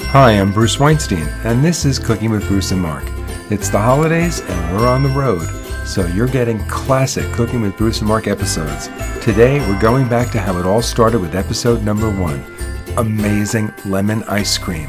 Hi, I'm Bruce Weinstein, and this is Cooking with Bruce and Mark. It's the holidays, and we're on the road, so you're getting classic Cooking with Bruce and Mark episodes. Today, we're going back to how it all started with episode number one Amazing Lemon Ice Cream.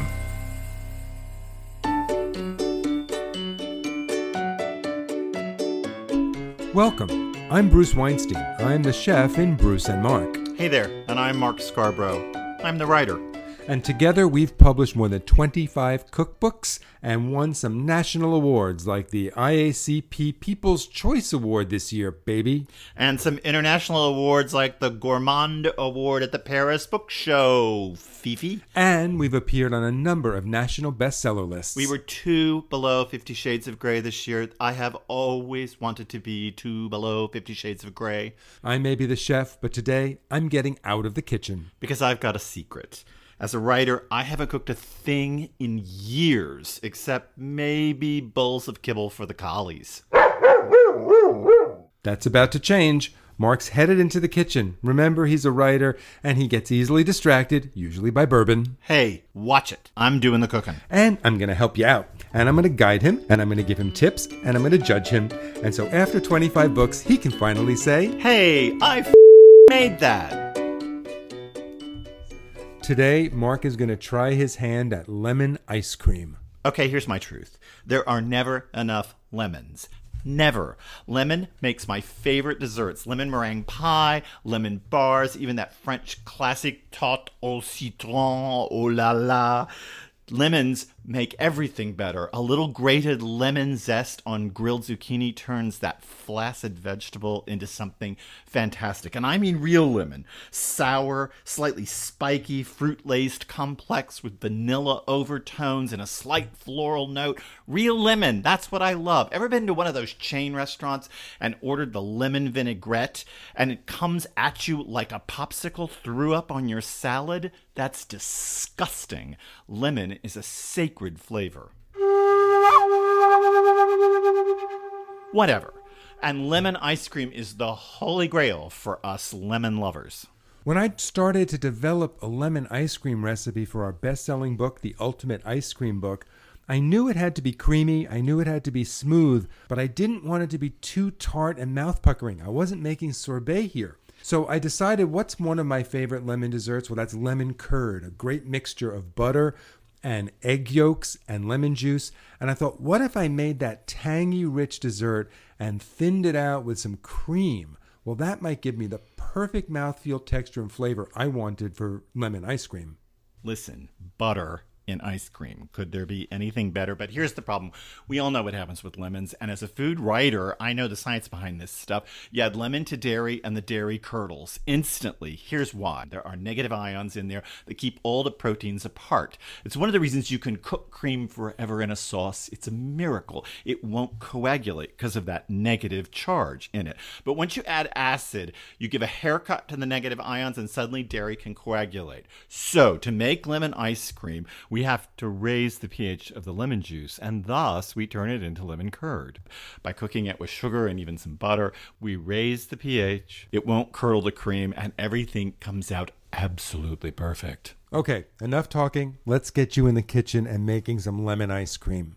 Welcome. I'm Bruce Weinstein. I'm the chef in Bruce and Mark. Hey there, and I'm Mark Scarborough. I'm the writer. And together we've published more than 25 cookbooks and won some national awards like the IACP People's Choice Award this year, baby. And some international awards like the Gourmand Award at the Paris Book Show, Fifi. And we've appeared on a number of national bestseller lists. We were two below Fifty Shades of Grey this year. I have always wanted to be two below Fifty Shades of Grey. I may be the chef, but today I'm getting out of the kitchen. Because I've got a secret. As a writer, I haven't cooked a thing in years, except maybe bowls of kibble for the collies. That's about to change. Mark's headed into the kitchen. Remember, he's a writer and he gets easily distracted, usually by bourbon. Hey, watch it. I'm doing the cooking. And I'm going to help you out. And I'm going to guide him, and I'm going to give him tips, and I'm going to judge him. And so after 25 books, he can finally say, Hey, I f- made that. Today, Mark is going to try his hand at lemon ice cream. Okay, here's my truth there are never enough lemons. Never. Lemon makes my favorite desserts lemon meringue pie, lemon bars, even that French classic tarte au citron, oh la la. Lemons make everything better. A little grated lemon zest on grilled zucchini turns that flaccid vegetable into something fantastic. And I mean real lemon. Sour, slightly spiky, fruit laced, complex with vanilla overtones and a slight floral note. Real lemon. That's what I love. Ever been to one of those chain restaurants and ordered the lemon vinaigrette and it comes at you like a popsicle threw up on your salad? That's disgusting. Lemon is a sacred flavor. Whatever. And lemon ice cream is the holy grail for us lemon lovers. When I started to develop a lemon ice cream recipe for our best selling book, The Ultimate Ice Cream Book, I knew it had to be creamy, I knew it had to be smooth, but I didn't want it to be too tart and mouth puckering. I wasn't making sorbet here. So I decided what's one of my favorite lemon desserts? Well, that's lemon curd, a great mixture of butter and egg yolks and lemon juice. And I thought, what if I made that tangy, rich dessert and thinned it out with some cream? Well, that might give me the perfect mouthfeel texture and flavor I wanted for lemon ice cream. Listen, butter in ice cream. Could there be anything better? But here's the problem. We all know what happens with lemons. And as a food writer, I know the science behind this stuff. You add lemon to dairy and the dairy curdles instantly. Here's why there are negative ions in there that keep all the proteins apart. It's one of the reasons you can cook cream forever in a sauce. It's a miracle. It won't coagulate because of that negative charge in it. But once you add acid, you give a haircut to the negative ions and suddenly dairy can coagulate. So to make lemon ice cream, we have to raise the pH of the lemon juice, and thus we turn it into lemon curd. By cooking it with sugar and even some butter, we raise the pH, it won't curdle the cream, and everything comes out absolutely perfect. Okay, enough talking. Let's get you in the kitchen and making some lemon ice cream.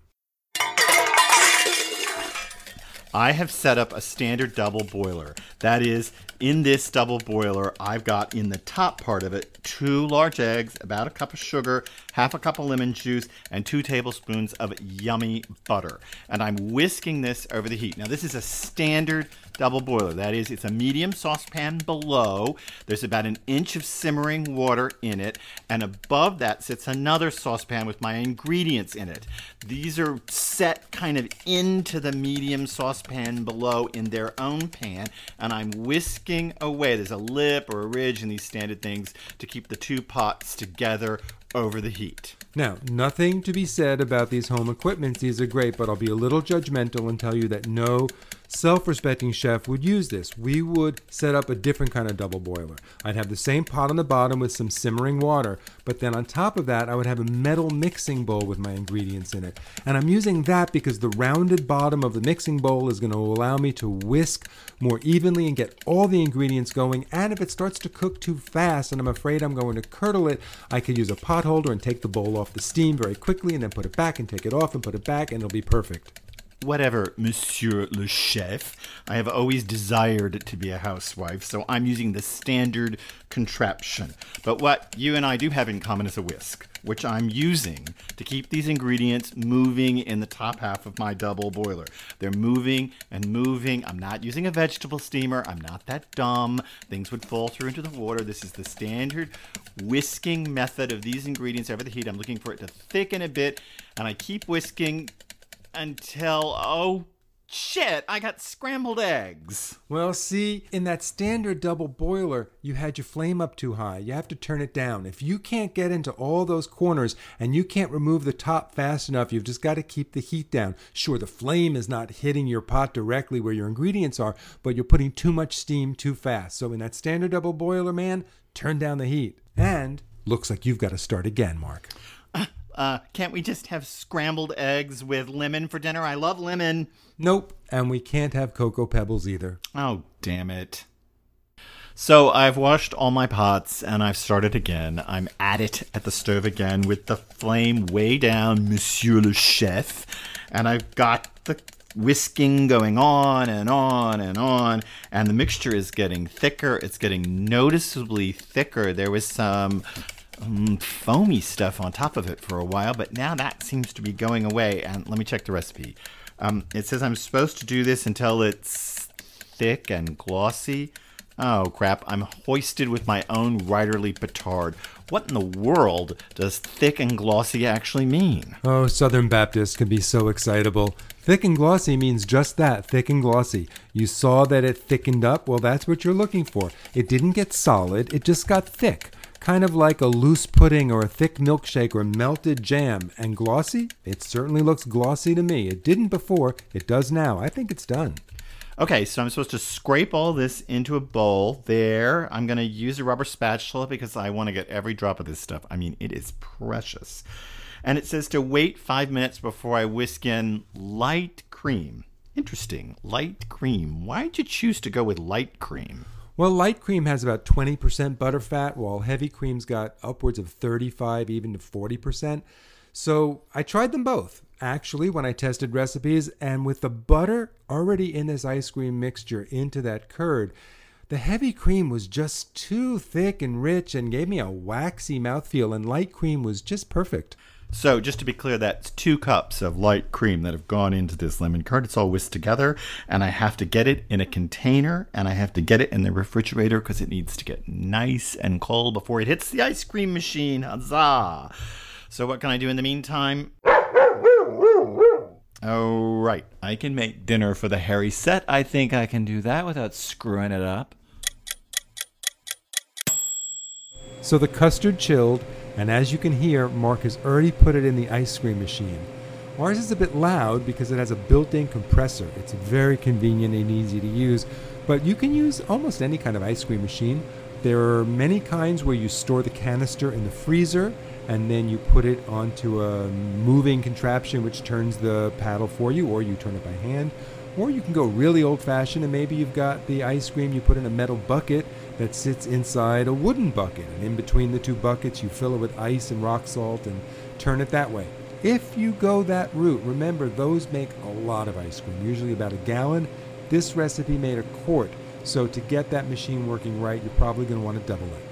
I have set up a standard double boiler. That is, in this double boiler, I've got in the top part of it two large eggs, about a cup of sugar, half a cup of lemon juice, and two tablespoons of yummy butter. And I'm whisking this over the heat. Now, this is a standard double boiler. That is, it's a medium saucepan below. There's about an inch of simmering water in it, and above that sits another saucepan with my ingredients in it. These are set kind of into the medium saucepan below in their own pan, and I'm whisking away. There's a lip or a ridge in these standard things to keep the two pots together over the heat. Now, nothing to be said about these home equipments. These are great, but I'll be a little judgmental and tell you that no self respecting chef would use this. We would set up a different kind of double boiler. I'd have the same pot on the bottom with some simmering water, but then on top of that, I would have a metal mixing bowl with my ingredients in it. And I'm using that because the rounded bottom of the mixing bowl is going to allow me to whisk more evenly and get all the ingredients going. And if it starts to cook too fast and I'm afraid I'm going to curdle it, I could use a pot holder and take the bowl off off the steam very quickly and then put it back and take it off and put it back and it'll be perfect. Whatever, Monsieur le Chef. I have always desired to be a housewife, so I'm using the standard contraption. But what you and I do have in common is a whisk, which I'm using to keep these ingredients moving in the top half of my double boiler. They're moving and moving. I'm not using a vegetable steamer. I'm not that dumb. Things would fall through into the water. This is the standard whisking method of these ingredients over the heat. I'm looking for it to thicken a bit, and I keep whisking until oh shit, I got scrambled eggs. Well, see, in that standard double boiler, you had your flame up too high. You have to turn it down. If you can't get into all those corners and you can't remove the top fast enough, you've just got to keep the heat down. Sure, the flame is not hitting your pot directly where your ingredients are, but you're putting too much steam too fast. So in that standard double boiler, man, turn down the heat. And looks like you've got to start again, Mark. Uh, can't we just have scrambled eggs with lemon for dinner? I love lemon. Nope, and we can't have cocoa pebbles either. Oh, damn it. So I've washed all my pots and I've started again. I'm at it at the stove again with the flame way down, Monsieur le Chef. And I've got the whisking going on and on and on. And the mixture is getting thicker. It's getting noticeably thicker. There was some um, foamy stuff on top of it for a while, but now that seems to be going away. And let me check the recipe. Um, it says I'm supposed to do this until it's thick and glossy. Oh crap, I'm hoisted with my own writerly petard. What in the world does thick and glossy actually mean? Oh, Southern Baptists can be so excitable. Thick and glossy means just that, thick and glossy. You saw that it thickened up? Well, that's what you're looking for. It didn't get solid, it just got thick kind of like a loose pudding or a thick milkshake or melted jam. And glossy? It certainly looks glossy to me. It didn't before, it does now. I think it's done. Okay, so I'm supposed to scrape all this into a bowl. There, I'm going to use a rubber spatula because I want to get every drop of this stuff. I mean, it is precious. And it says to wait five minutes before I whisk in light cream. Interesting, light cream. Why'd you choose to go with light cream? Well, light cream has about 20% butterfat, while heavy cream's got upwards of 35, even to 40%. So I tried them both, actually, when I tested recipes, and with the butter already in this ice cream mixture into that curd, the heavy cream was just too thick and rich and gave me a waxy mouthfeel, and light cream was just perfect. So, just to be clear, that's two cups of light cream that have gone into this lemon curd. It's all whisked together, and I have to get it in a container and I have to get it in the refrigerator because it needs to get nice and cold before it hits the ice cream machine. Huzzah! So, what can I do in the meantime? Oh, right. I can make dinner for the hairy set. I think I can do that without screwing it up. So the custard chilled, and as you can hear, Mark has already put it in the ice cream machine. Ours is a bit loud because it has a built in compressor. It's very convenient and easy to use, but you can use almost any kind of ice cream machine. There are many kinds where you store the canister in the freezer and then you put it onto a moving contraption which turns the paddle for you, or you turn it by hand. Or you can go really old fashioned and maybe you've got the ice cream you put in a metal bucket that sits inside a wooden bucket. And in between the two buckets, you fill it with ice and rock salt and turn it that way. If you go that route, remember those make a lot of ice cream, usually about a gallon. This recipe made a quart. So to get that machine working right, you're probably going to want to double it.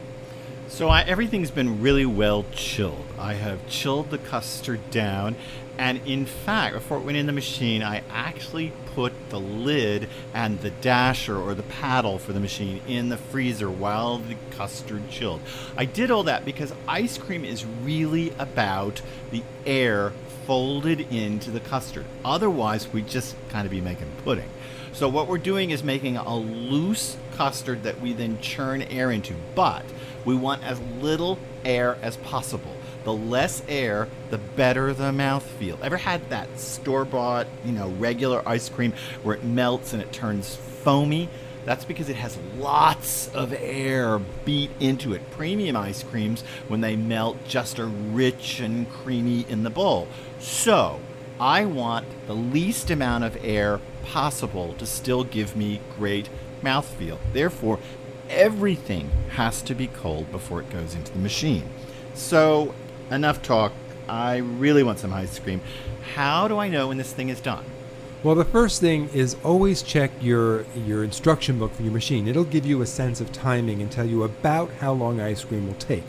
So I, everything's been really well chilled. I have chilled the custard down, and in fact, before it went in the machine, I actually put the lid and the dasher or the paddle for the machine in the freezer while the custard chilled. I did all that because ice cream is really about the air folded into the custard. Otherwise, we'd just kind of be making pudding. So what we're doing is making a loose custard that we then churn air into, but we want as little air as possible. The less air, the better the mouthfeel. Ever had that store-bought, you know, regular ice cream where it melts and it turns foamy? That's because it has lots of air beat into it. Premium ice creams, when they melt, just are rich and creamy in the bowl. So, I want the least amount of air possible to still give me great mouthfeel. Therefore, everything has to be cold before it goes into the machine. So, enough talk. I really want some ice cream. How do I know when this thing is done? Well, the first thing is always check your your instruction book for your machine. It'll give you a sense of timing and tell you about how long ice cream will take.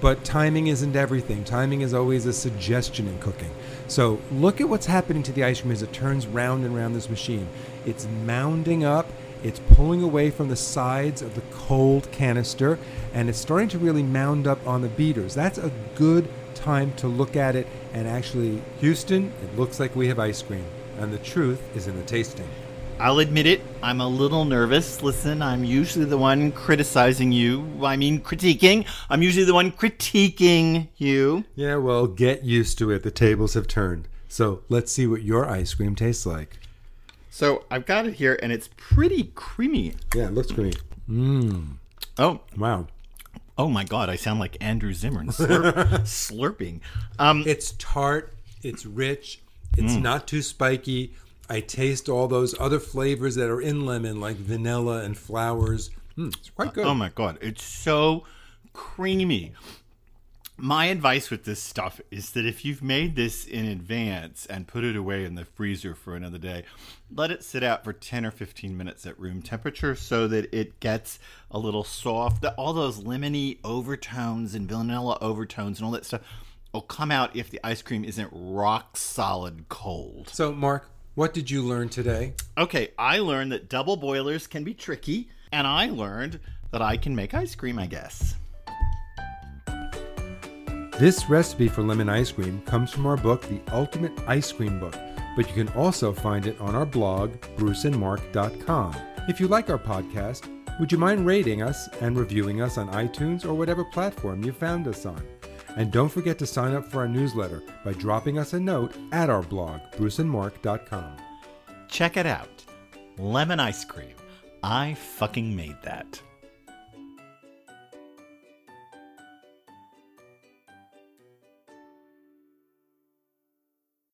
But timing isn't everything. Timing is always a suggestion in cooking. So look at what's happening to the ice cream as it turns round and round this machine. It's mounding up, it's pulling away from the sides of the cold canister, and it's starting to really mound up on the beaters. That's a good time to look at it and actually, Houston, it looks like we have ice cream. And the truth is in the tasting. I'll admit it, I'm a little nervous. Listen, I'm usually the one criticizing you. I mean, critiquing. I'm usually the one critiquing you. Yeah, well, get used to it. The tables have turned. So let's see what your ice cream tastes like. So I've got it here, and it's pretty creamy. Yeah, it looks creamy. Mmm. Oh, Wow. oh my God! I sound like Andrew Zimmern slurp, slurping. Um, It's tart, it's rich, it's not too spiky. I taste all those other flavors that are in lemon, like vanilla and flowers. Mm, it's quite good. Oh my god, it's so creamy. My advice with this stuff is that if you've made this in advance and put it away in the freezer for another day, let it sit out for 10 or 15 minutes at room temperature so that it gets a little soft. All those lemony overtones and vanilla overtones and all that stuff will come out if the ice cream isn't rock solid cold. so, Mark, what did you learn today? Okay, I learned that double boilers can be tricky, and I learned that I can make ice cream, I guess. This recipe for lemon ice cream comes from our book, The Ultimate Ice Cream Book, but you can also find it on our blog, bruceandmark.com. If you like our podcast, would you mind rating us and reviewing us on iTunes or whatever platform you found us on? And don't forget to sign up for our newsletter by dropping us a note at our blog, bruceandmark.com. Check it out. Lemon ice cream. I fucking made that.